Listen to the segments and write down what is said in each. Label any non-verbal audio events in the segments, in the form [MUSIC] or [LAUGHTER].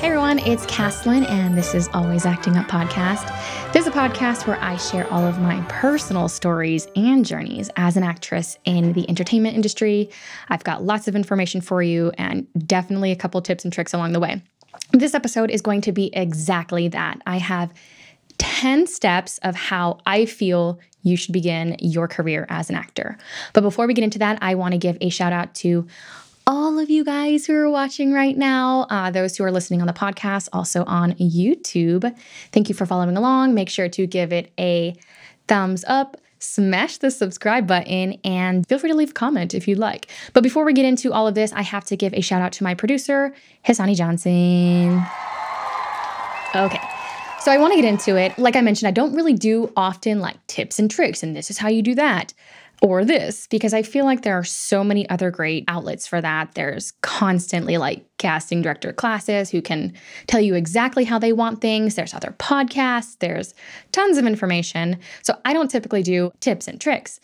Hey everyone, it's Caslin, and this is Always Acting Up Podcast. This is a podcast where I share all of my personal stories and journeys as an actress in the entertainment industry. I've got lots of information for you and definitely a couple tips and tricks along the way. This episode is going to be exactly that. I have 10 steps of how I feel you should begin your career as an actor. But before we get into that, I want to give a shout out to all of you guys who are watching right now, uh, those who are listening on the podcast, also on YouTube. Thank you for following along. Make sure to give it a thumbs up, smash the subscribe button, and feel free to leave a comment if you'd like. But before we get into all of this, I have to give a shout out to my producer, Hisani Johnson. Okay. So I want to get into it. Like I mentioned, I don't really do often like tips and tricks, and this is how you do that or this because I feel like there are so many other great outlets for that. There's constantly like casting director classes who can tell you exactly how they want things. There's other podcasts, there's tons of information. So I don't typically do tips and tricks.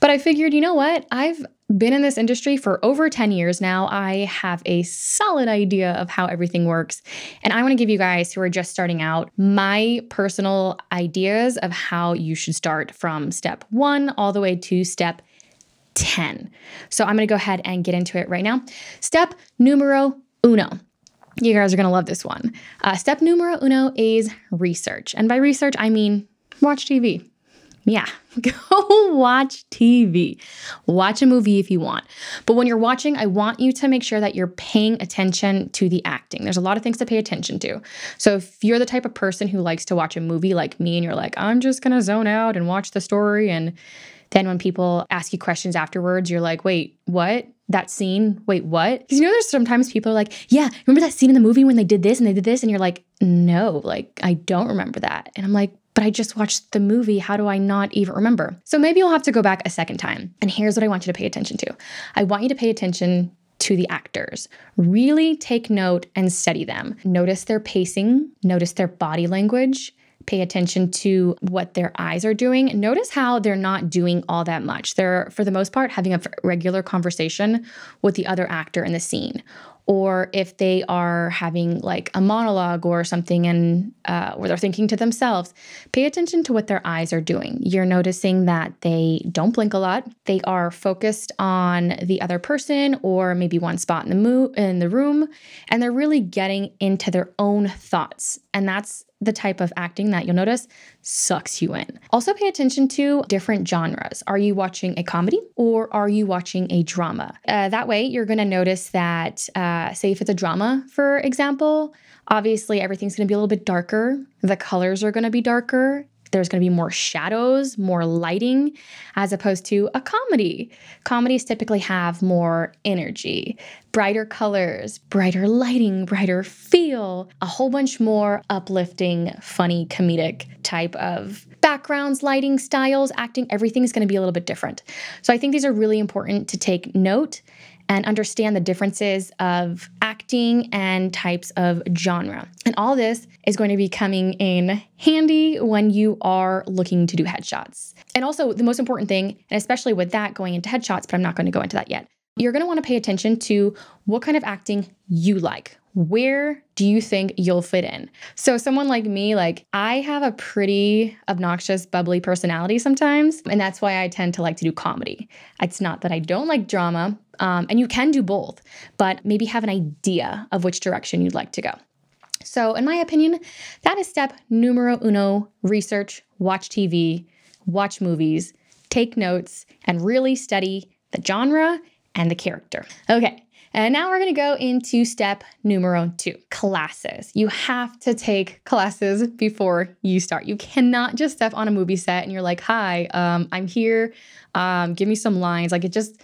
But I figured, you know what? I've been in this industry for over 10 years now. I have a solid idea of how everything works. And I want to give you guys who are just starting out my personal ideas of how you should start from step one all the way to step 10. So I'm going to go ahead and get into it right now. Step numero uno. You guys are going to love this one. Uh, step numero uno is research. And by research, I mean watch TV. Yeah, [LAUGHS] go watch TV. Watch a movie if you want. But when you're watching, I want you to make sure that you're paying attention to the acting. There's a lot of things to pay attention to. So if you're the type of person who likes to watch a movie like me and you're like, I'm just going to zone out and watch the story. And then when people ask you questions afterwards, you're like, wait, what? That scene? Wait, what? Because you know, there's sometimes people are like, yeah, remember that scene in the movie when they did this and they did this? And you're like, no, like, I don't remember that. And I'm like, but I just watched the movie. How do I not even remember? So maybe you'll have to go back a second time. And here's what I want you to pay attention to I want you to pay attention to the actors. Really take note and study them. Notice their pacing, notice their body language. Pay attention to what their eyes are doing. Notice how they're not doing all that much. They're, for the most part, having a regular conversation with the other actor in the scene or if they are having like a monologue or something and uh, where they're thinking to themselves pay attention to what their eyes are doing. You're noticing that they don't blink a lot. They are focused on the other person or maybe one spot in the mo- in the room and they're really getting into their own thoughts. And that's the type of acting that you'll notice sucks you in. Also, pay attention to different genres. Are you watching a comedy or are you watching a drama? Uh, that way, you're to notice that, uh, say, if it's a drama, for example, obviously everything's to be a little bit darker. The colors are to be darker there's going to be more shadows, more lighting, as opposed to a comedy. Comedies typically have more energy, brighter colors, brighter lighting, brighter feel, a whole bunch more uplifting, funny, comedic type of backgrounds, lighting, styles, acting. Everything's going to be a little bit different. So I think these are really important to take note and understand the differences of acting and types of genre. And all this is going to be coming in handy when you are looking to do headshots. And also, the most important thing, and especially with that going into headshots, but I'm not going to go into that yet, you're going to want to pay attention to what kind of acting you like. Where do you think you'll fit in? So, someone like me, like I have a pretty obnoxious, bubbly personality sometimes, and that's why I tend to like to do comedy. It's not that I don't like drama, um, and you can do both, but maybe have an idea of which direction you'd like to go. So, in my opinion, that is step numero uno research, watch TV, watch movies, take notes, and really study the genre and the character. Okay, and now we're gonna go into step numero two classes. You have to take classes before you start. You cannot just step on a movie set and you're like, hi, um, I'm here, um, give me some lines. Like it just,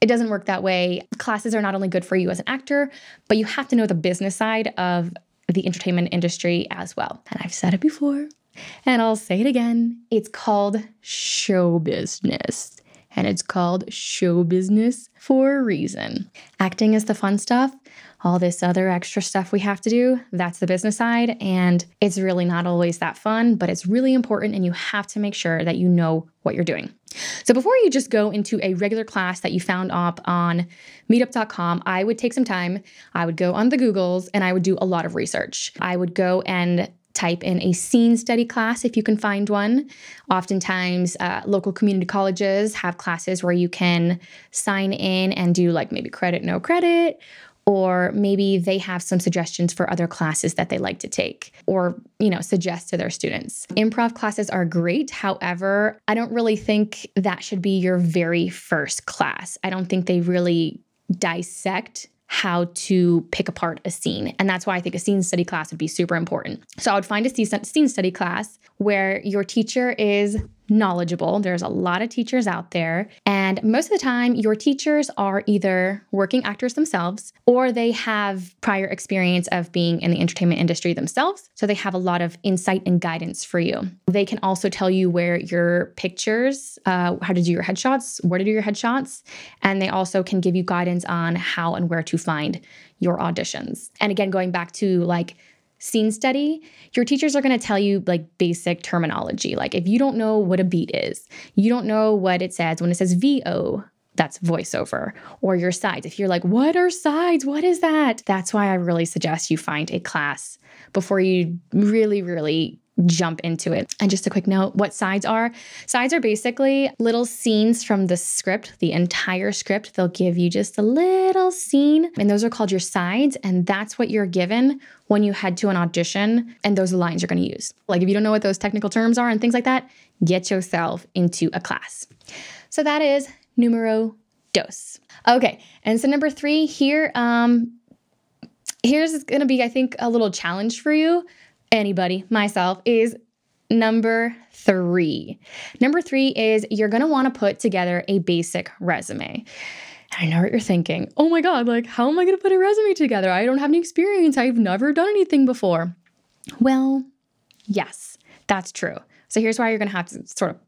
it doesn't work that way. Classes are not only good for you as an actor, but you have to know the business side of the entertainment industry as well. And I've said it before, and I'll say it again. It's called show business and it's called show business for a reason. Acting is the fun stuff. All this other extra stuff we have to do, that's the business side. And it's really not always that fun, but it's really important. And you have to make sure that you know what you're doing. So before you just go into a regular class that you found up on meetup.com, I would take some time. I would go on the Googles and I would do a lot of research. I would go and type in a scene study class if you can find one. Oftentimes, uh, local community colleges have classes where you can sign in and do like maybe credit, no credit, or maybe they have some suggestions for other classes that they like to take or you know suggest to their students. Improv classes are great. However i don't really think that should be your very first class. I don't think they really dissect how to pick apart a scene. And that's why I think a scene study class would be super important. So I would find a scene study class where your teacher is knowledgeable. There's a lot of teachers out there. And most of the time, your teachers are either working actors themselves or they have prior experience of being in the entertainment industry themselves. So they have a lot of insight and guidance for you. They can also tell you where your pictures, uh, how to do your headshots, where to do your headshots. And they also can give you guidance on how and where to find your auditions. And again, going back to like, scene study, your teachers are going to tell you like basic terminology. Like if you don't know what a beat is, you don't know what it says when it says VO, that's voiceover, or your sides. If you're like, what are sides? What is that? That's why I really suggest you find a class before you really, really jump into it. And just a quick note what sides are sides are basically little scenes from the script, the entire script. They'll give you just a little scene, and those are called your sides. And that's what you're given when you head to an audition, and those are the lines you're going to use. Like if you don't know what those technical terms are and things like that, get yourself into a class. So that is numero dos. Okay, and so number three here, um, here's going to be, I think, a little challenge for you anybody, myself, is number three. Number three is you're want to put together a basic resume. And I know what you're thinking. Oh my God, like, how am I to put a resume together? I don't have any experience. I've never done anything before. Well, yes, that's true. So here's why you're to have to sort of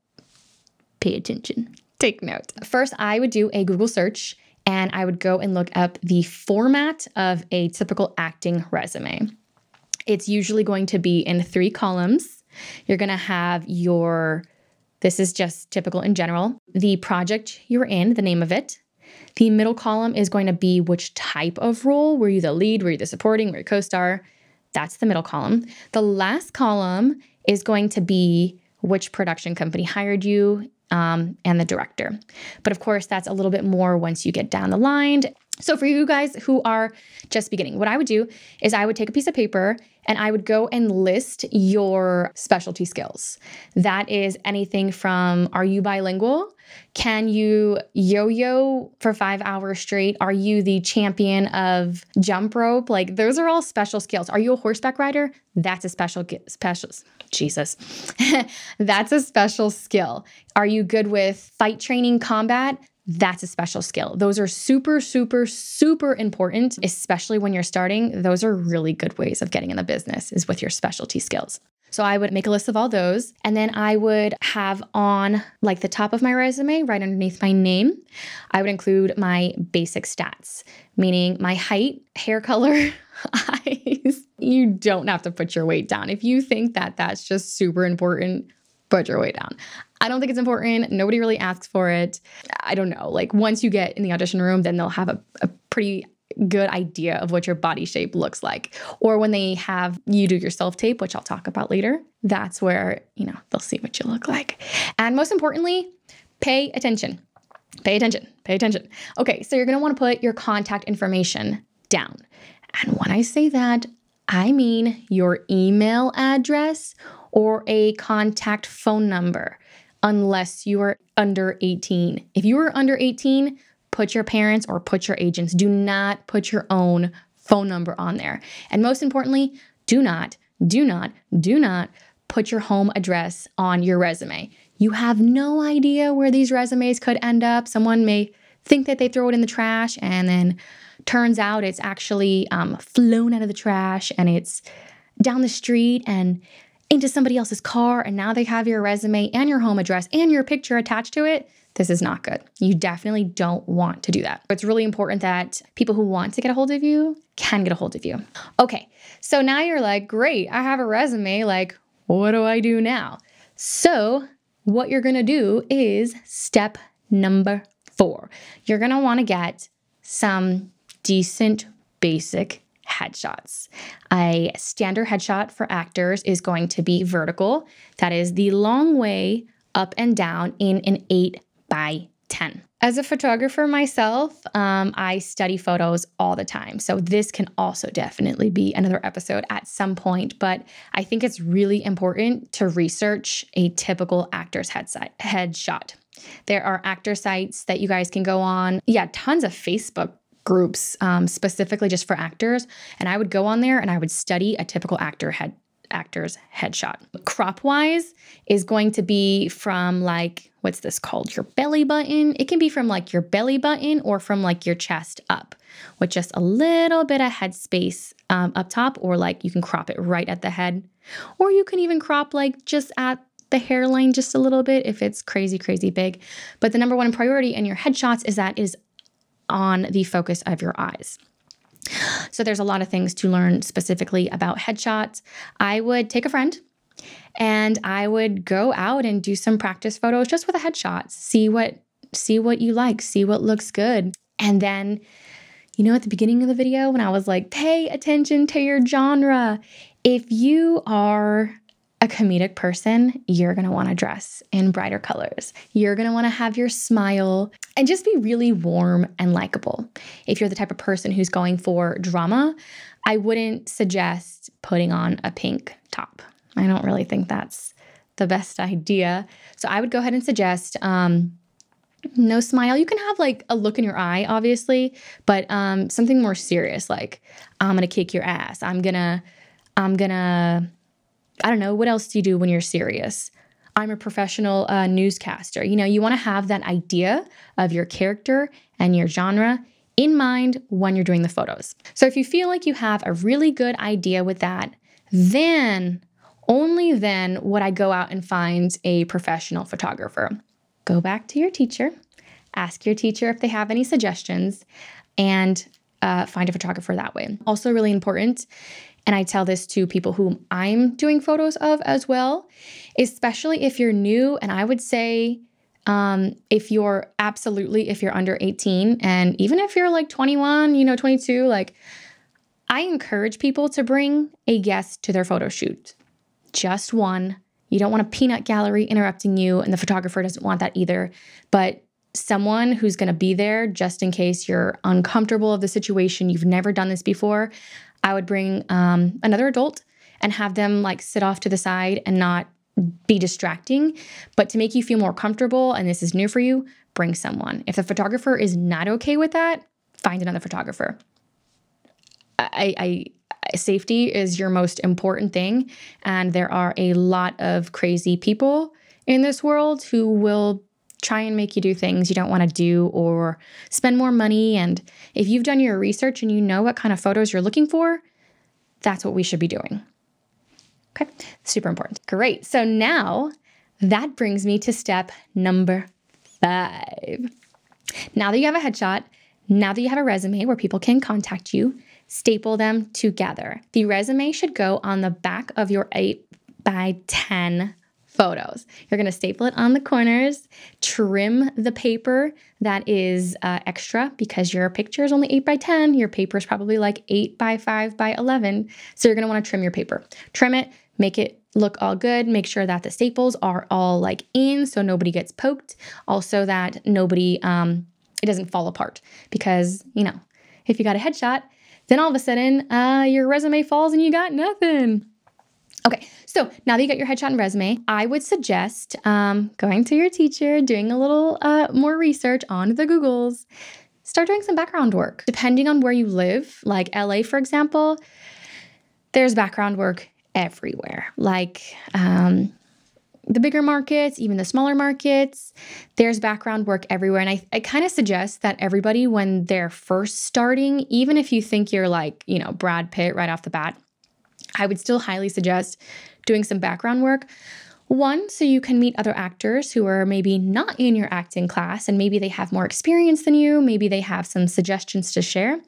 pay attention. Take note. First, I would do a Google search and I would go and look up the format of a typical acting resume. It's usually going to be in three columns. You're going to have your, this is just typical in general, the project you're in, the name of it. The middle column is going to be which type of role. Were you the lead? Were you the supporting? Were you co star? That's the middle column. The last column is going to be which production company hired you um, and the director. But of course, that's a little bit more once you get down the line. So, for you guys who are just beginning, what I would do is I would take a piece of paper and I would go and list your specialty skills. That is anything from are you bilingual? Can you yo yo for five hours straight? Are you the champion of jump rope? Like, those are all special skills. Are you a horseback rider? That's a special, special, Jesus. [LAUGHS] That's a special skill. Are you good with fight training, combat? That's a special skill. Those are super, super, super important, especially when you're starting. Those are really good ways of getting in the business, is with your specialty skills. So I would make a list of all those. And then I would have on like the top of my resume, right underneath my name, I would include my basic stats, meaning my height, hair color, [LAUGHS] eyes. You don't have to put your weight down. If you think that that's just super important, put your weight down. I don't think it's important. Nobody really asks for it. I don't know. Like once you get in the audition room, then they'll have a, a pretty good idea of what your body shape looks like. Or when they have you do your self tape, which I'll talk about later, that's where, you know, they'll see what you look like. And most importantly, pay attention. Pay attention. Pay attention. Okay, so you're going to want to put your contact information down. And when I say that, I mean your email address or a contact phone number unless you are under 18. If you are under 18, put your parents or put your agents. Do not put your own phone number on there. And most importantly, do not, do not, do not put your home address on your resume. You have no idea where these resumes could end up. Someone may think that they throw it in the trash and then turns out it's actually um, flown out of the trash and it's down the street and into somebody else's car and now they have your resume and your home address and your picture attached to it, this is not good. You definitely don't want to do that. It's really important that people who want to get a hold of you can get a hold of you. Okay, so now you're like, great, I have a resume. Like, what do I do now? So what you're gonna do is step number four. You're gonna wanna get some decent basic headshots. A standard headshot for actors is going to be vertical, that is the long way up and down in an 8 by 10. As a photographer myself, um, I study photos all the time. So this can also definitely be another episode at some point. But I think it's really important to research a typical actor's headshot. There are actor sites that you guys can go on. Yeah, tons of Facebook groups um, specifically just for actors. And I would go on there and I would study a typical actor head actor's headshot. Crop wise is going to be from like, what's this called? Your belly button. It can be from like your belly button or from like your chest up with just a little bit of head space um, up top, or like you can crop it right at the head. Or you can even crop like just at the hairline just a little bit if it's crazy, crazy big. But the number one priority in your headshots is that is on the focus of your eyes. So there's a lot of things to learn specifically about headshots. I would take a friend and I would go out and do some practice photos just with a headshot. See what see what you like, see what looks good. And then you know at the beginning of the video when I was like pay attention to your genre. If you are a comedic person, you're gonna wanna dress in brighter colors. You're gonna wanna have your smile and just be really warm and likable. If you're the type of person who's going for drama, I wouldn't suggest putting on a pink top. I don't really think that's the best idea. So I would go ahead and suggest um, no smile. You can have like a look in your eye, obviously, but um, something more serious, like I'm gonna kick your ass. I'm gonna, I'm gonna I don't know, what else do you do when you're serious? I'm a professional uh, newscaster. You know, you want to have that idea of your character and your genre in mind when you're doing the photos. So if you feel like you have a really good idea with that, then only then would I go out and find a professional photographer. Go back to your teacher, ask your teacher if they have any suggestions, and uh, find a photographer that way. Also, really important and I tell this to people whom I'm doing photos of as well, especially if you're new. And I would say, um, if you're absolutely, if you're under 18, and even if you're like 21, you know, 22, like I encourage people to bring a guest to their photo shoot, just one. You don't want a peanut gallery interrupting you, and the photographer doesn't want that either. But someone who's going to be there just in case you're uncomfortable of the situation, you've never done this before. I would bring um, another adult and have them like sit off to the side and not be distracting. But to make you feel more comfortable and this is new for you, bring someone. If the photographer is not okay with that, find another photographer. I, I safety is your most important thing, and there are a lot of crazy people in this world who will try and make you do things you don't want to do or spend more money. And if you've done your research and you know what kind of photos you're looking for, that's what we should be doing. Okay, super important. Great. So now that brings me to step number five. Now that you have a headshot, now that you have a resume where people can contact you, staple them together. The resume should go on the back of your 8 by 10 photos. You're going to staple it on the corners, trim the paper that is uh, extra because your picture is only 8 by 10. Your paper is probably like 8 by 5 by 11. So you're going to want to trim your paper. Trim it, make it look all good. Make sure that the staples are all like in so nobody gets poked. Also, that nobody, um, it doesn't fall apart because, you know, if you got a headshot, then all of a sudden uh, your resume falls and you got nothing. Okay, so now that you got your headshot and resume, I would suggest um, going to your teacher, doing a little uh, more research on the Googles, start doing some background work. Depending on where you live, like LA, for example, there's background work everywhere. Like um, the bigger markets, even the smaller markets, there's background work everywhere. And I, I kind of suggest that everybody, when they're first starting, even if you think you're like, you know, Brad Pitt right off the bat, I would still highly suggest doing some background work. One, so you can meet other actors who are maybe not in your acting class and maybe they have more experience than you, maybe they have some suggestions to share.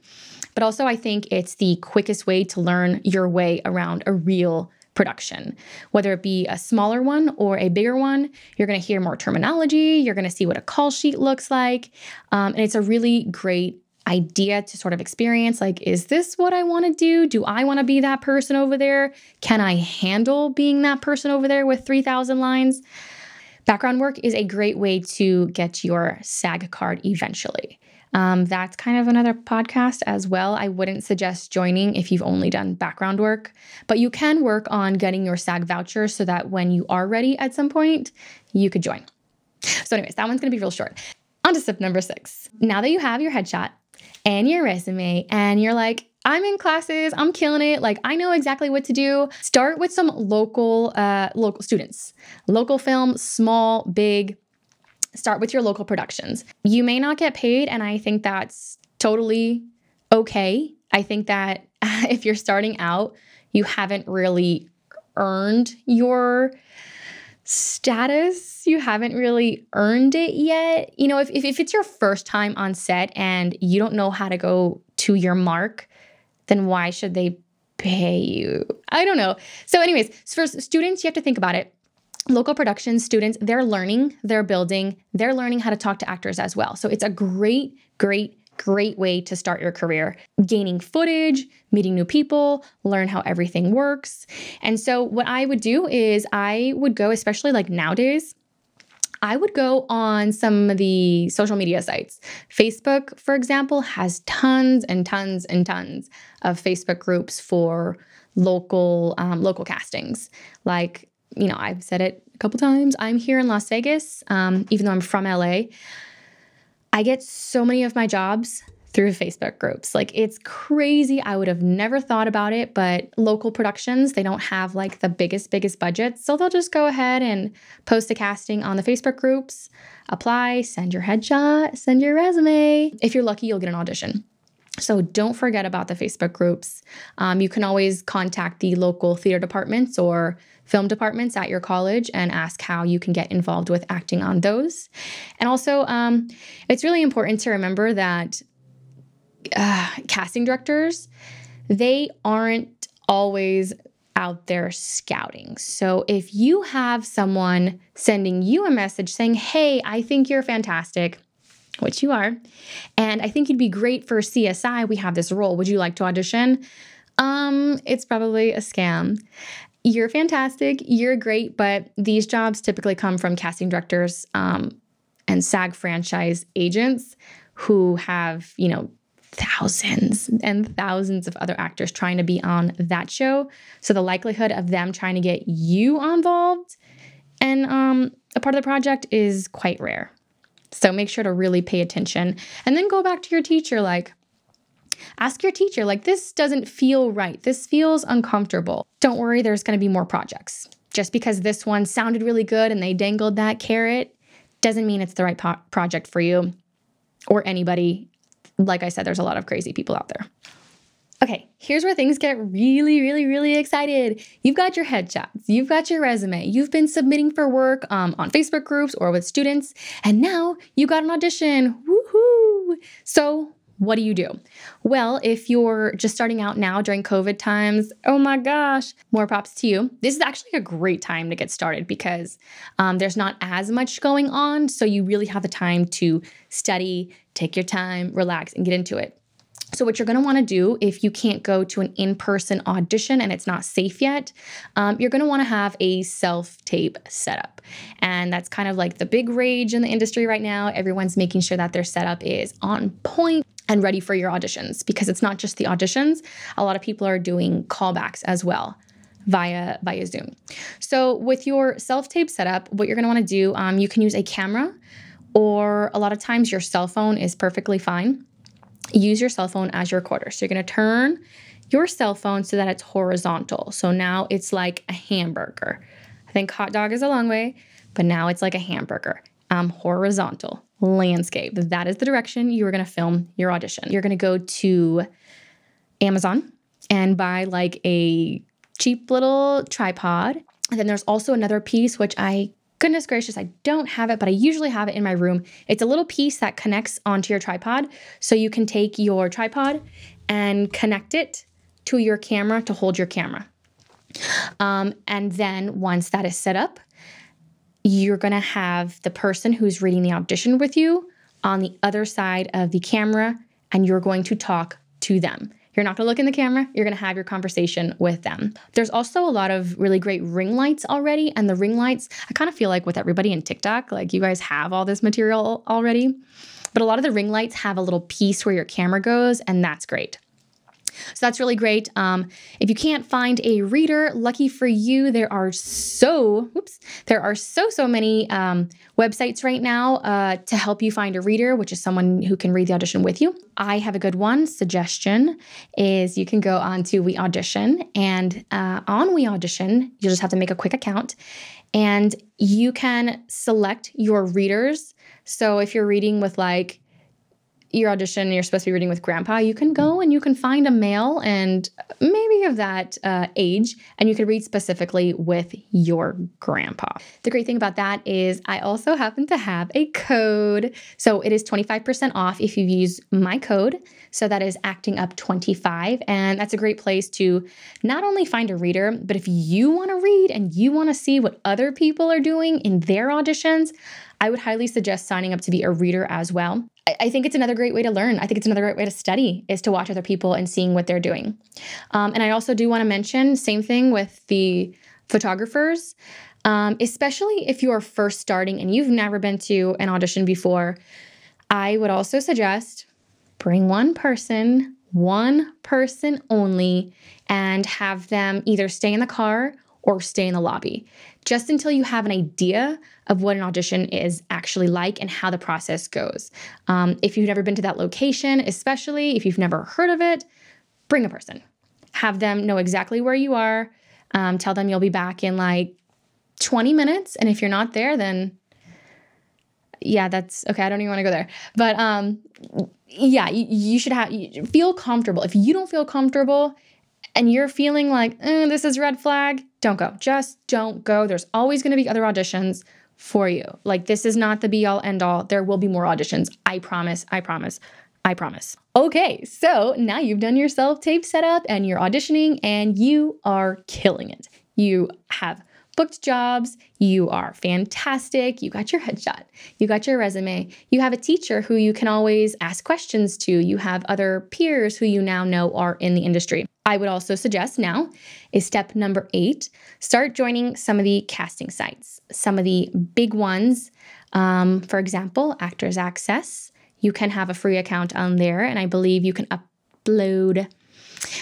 But also, I think it's the quickest way to learn your way around a real production, whether it be a smaller one or a bigger one. You're going to hear more terminology. You're going to see what a call sheet looks like. Um, and it's a really great idea to sort of experience like, is this what I want to do? Do I want to be that person over there? Can I handle being that person over there with 3,000 lines? Background work is a great way to get your SAG card eventually. Um, that's kind of another podcast as well. I wouldn't suggest joining if you've only done background work, but you can work on getting your SAG voucher so that when you are ready at some point, you could join. So, anyways, that one's gonna be real short. On to step number six. Now that you have your headshot and your resume, and you're like, I'm in classes, I'm killing it. Like I know exactly what to do. Start with some local uh local students. Local film, small, big, start with your local productions. You may not get paid, and I think that's totally okay. I think that [LAUGHS] if you're starting out, you haven't really earned your status. You haven't really earned it yet. You know, if, if, if it's your first time on set and you don't know how to go to your mark, then why should they pay you? I don't know. So, anyways, for students, you have to think about it local production students, they're learning, they're building, they're learning how to talk to actors as well. So it's a great, great, great way to start your career. Gaining footage, meeting new people, learn how everything works. And so what I would do is I would go, especially like nowadays, I would go on some of the social media sites. Facebook, for example, has tons and tons and tons of Facebook groups for local um, local castings. Like you know, I've said it a couple times. I'm here in Las Vegas, um, even though I'm from LA. I get so many of my jobs through Facebook groups. Like it's crazy. I would have never thought about it, but local productions, they don't have like the biggest, biggest budgets. So they'll just go ahead and post a casting on the Facebook groups, apply, send your headshot, send your resume. If you're lucky, you'll get an audition. So don't forget about the Facebook groups. Um, you can always contact the local theater departments or film departments at your college and ask how you can get involved with acting on those. And also, um, it's really important to remember that uh, casting directors, they aren't always out there scouting. So if you have someone sending you a message saying, Hey, I think you're fantastic, which you are, and I think you'd be great for CSI, we have this role. Would you like to audition? Um, it's probably a scam you're fantastic, you're great, but these jobs typically come from casting directors um, and SAG franchise agents who have, you know, thousands and thousands of other actors trying to be on that show. So the likelihood of them trying to get you involved and um, a part of the project is quite rare. So make sure to really pay attention and then go back to your teacher like, Ask your teacher, like, this doesn't feel right. This feels uncomfortable. Don't worry, there's going to be more projects. Just because this one sounded really good and they dangled that carrot doesn't mean it's the right po- project for you or anybody. Like I said, there's a lot of crazy people out there. Okay, here's where things get really, really, really excited. You've got your headshots, you've got your resume, you've been submitting for work um, on Facebook groups or with students, and now you got an audition. Woohoo! So, what do you do? Well, if you're just starting out now during COVID times, oh my gosh, more props to you. This is actually a great time to get started because um, there's not as much going on. So you really have the time to study, take your time, relax, and get into it. So, what you're going to want to do if you can't go to an in person audition and it's not safe yet, um, you're going to want to have a self tape setup. And that's kind of like the big rage in the industry right now. Everyone's making sure that their setup is on point and ready for your auditions because it's not just the auditions. A lot of people are doing callbacks as well via via Zoom. So with your self-tape setup, what you're going to want to do, um, you can use a camera, or a lot of times your cell phone is perfectly fine. Use your cell phone as your recorder. So you're going to turn your cell phone so that it's horizontal. So now it's like a hamburger. I think hot dog is a long way, but now it's like a hamburger. Um, horizontal landscape. That is the direction you are going to film your audition. You're going to go to Amazon and buy like a cheap little tripod. And then there's also another piece, which I, goodness gracious, I don't have it, but I usually have it in my room. It's a little piece that connects onto your tripod. So you can take your tripod and connect it to your camera to hold your camera. Um, and then once that is set up, you're going to have the person who's reading the audition with you on the other side of the camera, and you're going to talk to them. You're not going to look in the camera, you're going to have your conversation with them. There's also a lot of really great ring lights already, and the ring lights, I kind of feel like with everybody in TikTok, like you guys have all this material already. But a lot of the ring lights have a little piece where your camera goes, and that's great. So that's really great. Um, if you can't find a reader, lucky for you, there are so oops, there are so so many um, websites right now uh, to help you find a reader, which is someone who can read the audition with you. I have a good one. Suggestion is you can go on to We Audition, and uh, on We Audition, you just have to make a quick account, and you can select your readers. So if you're reading with like your audition and you're supposed to be reading with grandpa, you can go and you can find a male and maybe of that uh, age, and you can read specifically with your grandpa. The great thing about that is I also happen to have a code. So it is 25% off if you use my code. So that is acting up 25. And that's a great place to not only find a reader, but if you want to read and you want to see what other people are doing in their auditions, I would highly suggest signing up to be a reader as well. I think it's another great way to learn. I think it's another great way to study is to watch other people and seeing what they're doing. Um, and I also do want to mention same thing with the photographers, um, especially if you are first starting and you've never been to an audition before. I would also suggest bring one person, one person only, and have them either stay in the car or stay in the lobby just until you have an idea of what an audition is actually like and how the process goes. Um, if you've never been to that location, especially if you've never heard of it, bring a person. Have them know exactly where you are. Um, tell them you'll be back in like 20 minutes. And if you're not there, then yeah, that's okay. I don't even want to go there. But um, yeah, you, you should have you feel comfortable. If you don't feel comfortable, and you're feeling like, eh, this is red flag, don't go. Just don't go. There's always going to be other auditions for you. Like, this is not the be all end all. There will be more auditions. I promise. I promise. I promise. Okay, so now you've done your self tape setup and you're auditioning and you are killing it. You have booked jobs, you are fantastic, you got your headshot, you got your resume, you have a teacher who you can always ask questions to, you have other peers who you now know are in the industry. I would also suggest now is step number eight start joining some of the casting sites, some of the big ones. Um, for example, Actors Access. You can have a free account on there, and I believe you can upload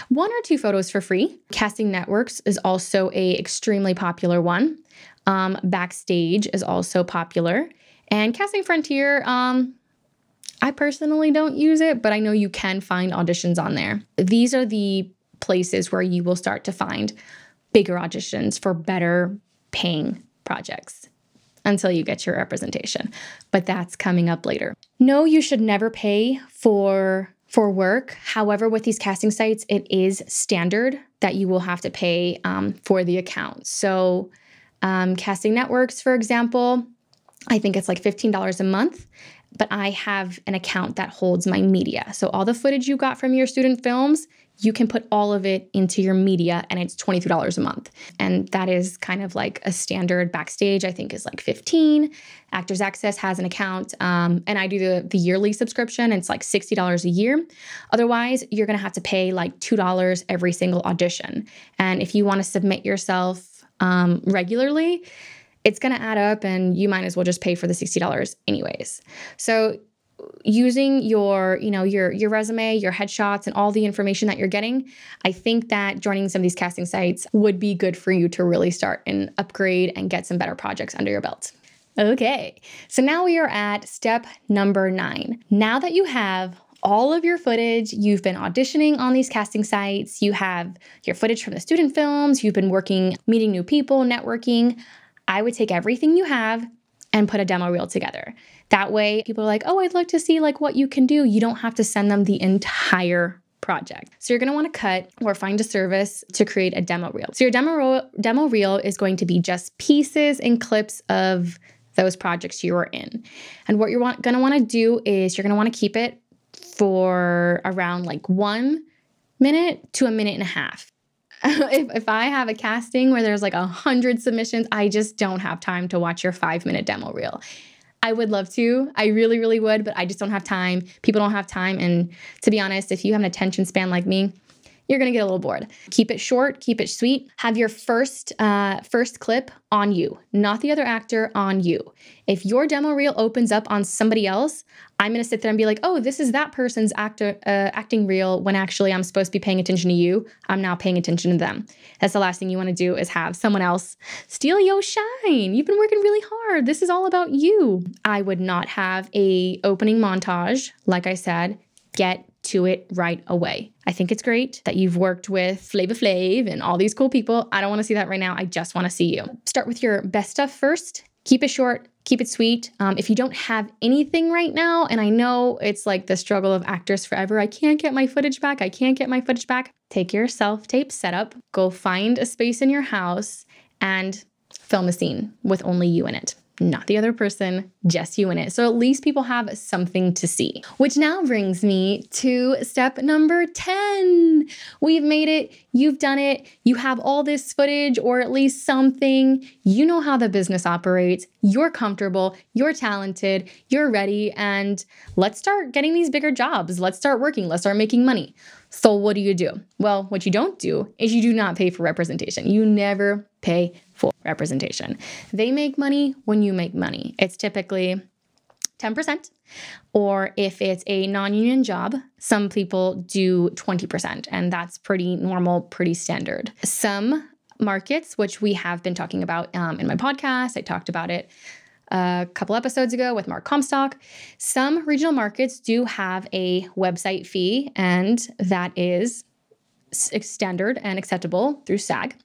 one or two photos for free. Casting Networks is also a extremely popular one. Um, Backstage is also popular, and Casting Frontier. Um, I personally don't use it, but I know you can find auditions on there. These are the places where you will start to find bigger auditions for better paying projects until you get your representation. But that's coming up later. No, you should never pay for for work. However, with these casting sites, it is standard that you will have to pay um, for the account. So, um, casting networks, for example, I think it's like $15 a month but I have an account that holds my media. So all the footage you got from your student films, you can put all of it into your media and it's $23 a month. And that is kind of like a standard backstage, I think is like 15. Actors Access has an account um, and I do the, the yearly subscription. It's like $60 a year. Otherwise, you're gonna have to pay like $2 every single audition. And if you wanna submit yourself um, regularly, it's going to add up and you might as well just pay for the $60 anyways. So using your, you know, your your resume, your headshots and all the information that you're getting, I think that joining some of these casting sites would be good for you to really start and upgrade and get some better projects under your belt. Okay. So now we are at step number 9. Now that you have all of your footage. You've been auditioning on these casting sites. You have your footage from the student films. You've been working, meeting new people, networking. I would take everything you have and put a demo reel together. That way, people are like, oh, I'd like to see like what you can do. You don't have to send them the entire project. So you're going to want to cut or find a service to create a demo reel. So your demo reel, demo reel is going to be just pieces and clips of those projects you are in. And what you're going to want to do is you're going to want to keep it for around like 1 minute to a minute and a half. [LAUGHS] if, if I have a casting where there's like a hundred submissions, I just don't have time to watch your five minute demo reel. I would love to. I really, really would, but I just don't have time. People don't have time. And to be honest, if you have an attention span like me, you're gonna get a little bored. Keep it short, keep it sweet. Have your first uh, first clip on you, not the other actor, on you. If your demo reel opens up on somebody else, I'm gonna sit there and be like, oh, this is that person's actor uh, acting reel. When actually I'm supposed to be paying attention to you, I'm now paying attention to them. That's the last thing you want to do is have someone else steal your shine. You've been working really hard. This is all about you. I would not have a opening montage, like I said. Get to it right away. I think it's great that you've worked with Flavor Flav and all these cool people. I don't want to see that right now. I just want to see you. Start with your best stuff first. Keep it short, keep it sweet. Um, if you don't have anything right now, and I know it's like the struggle of actors forever, I can't get my footage back, I can't get my footage back. Take your self tape setup, go find a space in your house, and film a scene with only you in it not the other person, just you in it. So at least people have something to see. Which now brings me to step number 10. We've made it, you've done it, you have all this footage or at least something. You know how the business operates, you're comfortable, you're talented, you're ready, and let's start getting these bigger jobs. Let's start working, let's start making money. So, what do you do? Well, what you don't do is you do not pay for representation. You never pay representation. They make money when you make money. It's typically 10%, or if it's a non union job, some people do 20%, and that's pretty normal, pretty standard. Some markets, which we have been talking about um, in my podcast, I talked about it a couple episodes ago with Mark Comstock. Some regional markets do have a website fee, and that is standard and acceptable through SAG.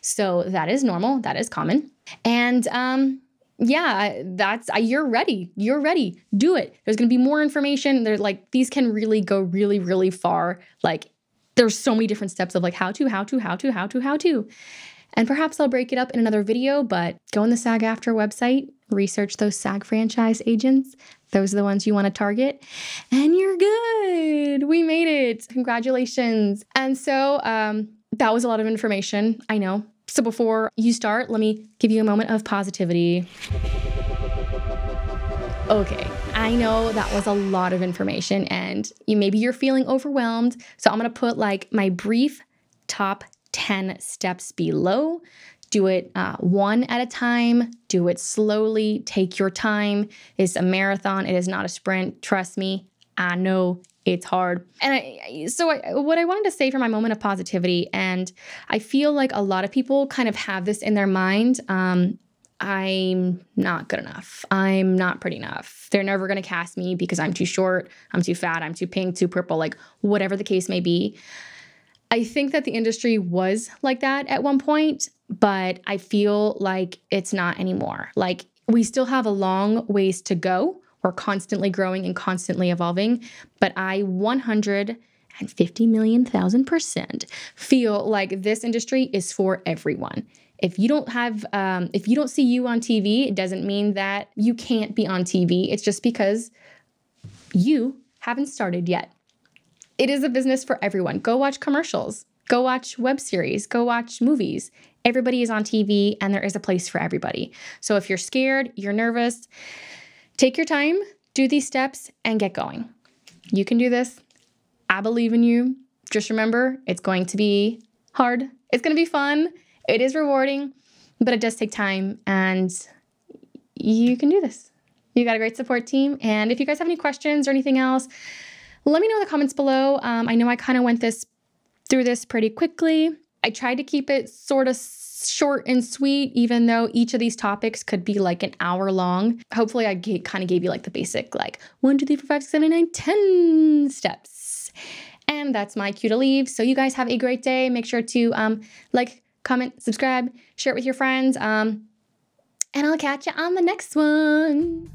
So that is normal, that is common. And um, yeah, that's uh, you're ready. You're ready. Do it. There's going to be more information. There's like these can really go really really far. Like there's so many different steps of like how to, how to, how to, how to, how to. And perhaps I'll break it up in another video, but go on the SAG-AFTRA website, research those SAG franchise agents. Those are the ones you want to target. And you're good. We made it. Congratulations. And so um, that was a lot of information. I know. So before you start, let me give you a moment of positivity. Okay, I know that was a lot of information and you maybe you're feeling overwhelmed. So I'm going to put like my brief top 10 steps below. Do it uh, one at a time, do it slowly, take your time. It's a marathon, it is not a sprint. Trust me, I know it's hard. And I, so, I, what I wanted to say for my moment of positivity, and I feel like a lot of people kind of have this in their mind. Um, I'm not good enough. I'm not pretty enough. They're never going to cast me because I'm too short, I'm too fat, I'm too pink, too purple, like whatever the case may be. I think that the industry was like that at one point, but I feel like it's not anymore. Like we still have a long ways to go. We're constantly growing and constantly evolving, but I 150 million thousand percent feel like this industry is for everyone. If you don't have, um, if you don't see you on TV, it doesn't mean that you can't be on TV. It's just because you haven't started yet. It is a business for everyone. Go watch commercials, go watch web series, go watch movies. Everybody is on TV and there is a place for everybody. So if you're scared, you're nervous, take your time, do these steps, and get going. You can do this. I believe in you. Just remember, it's going to be hard, it's going to be fun, it is rewarding, but it does take time and you can do this. You got a great support team. And if you guys have any questions or anything else, let me know in the comments below. Um, I know I kind of went this through this pretty quickly. I tried to keep it sort of short and sweet, even though each of these topics could be like an hour long. Hopefully, I g- kind of gave you like the basic like one, two, three, four, five, six, seven, eight, nine, ten steps. And that's my cue to leave. So you guys have a great day. Make sure to um, like, comment, subscribe, share it with your friends. Um, and I'll catch you on the next one.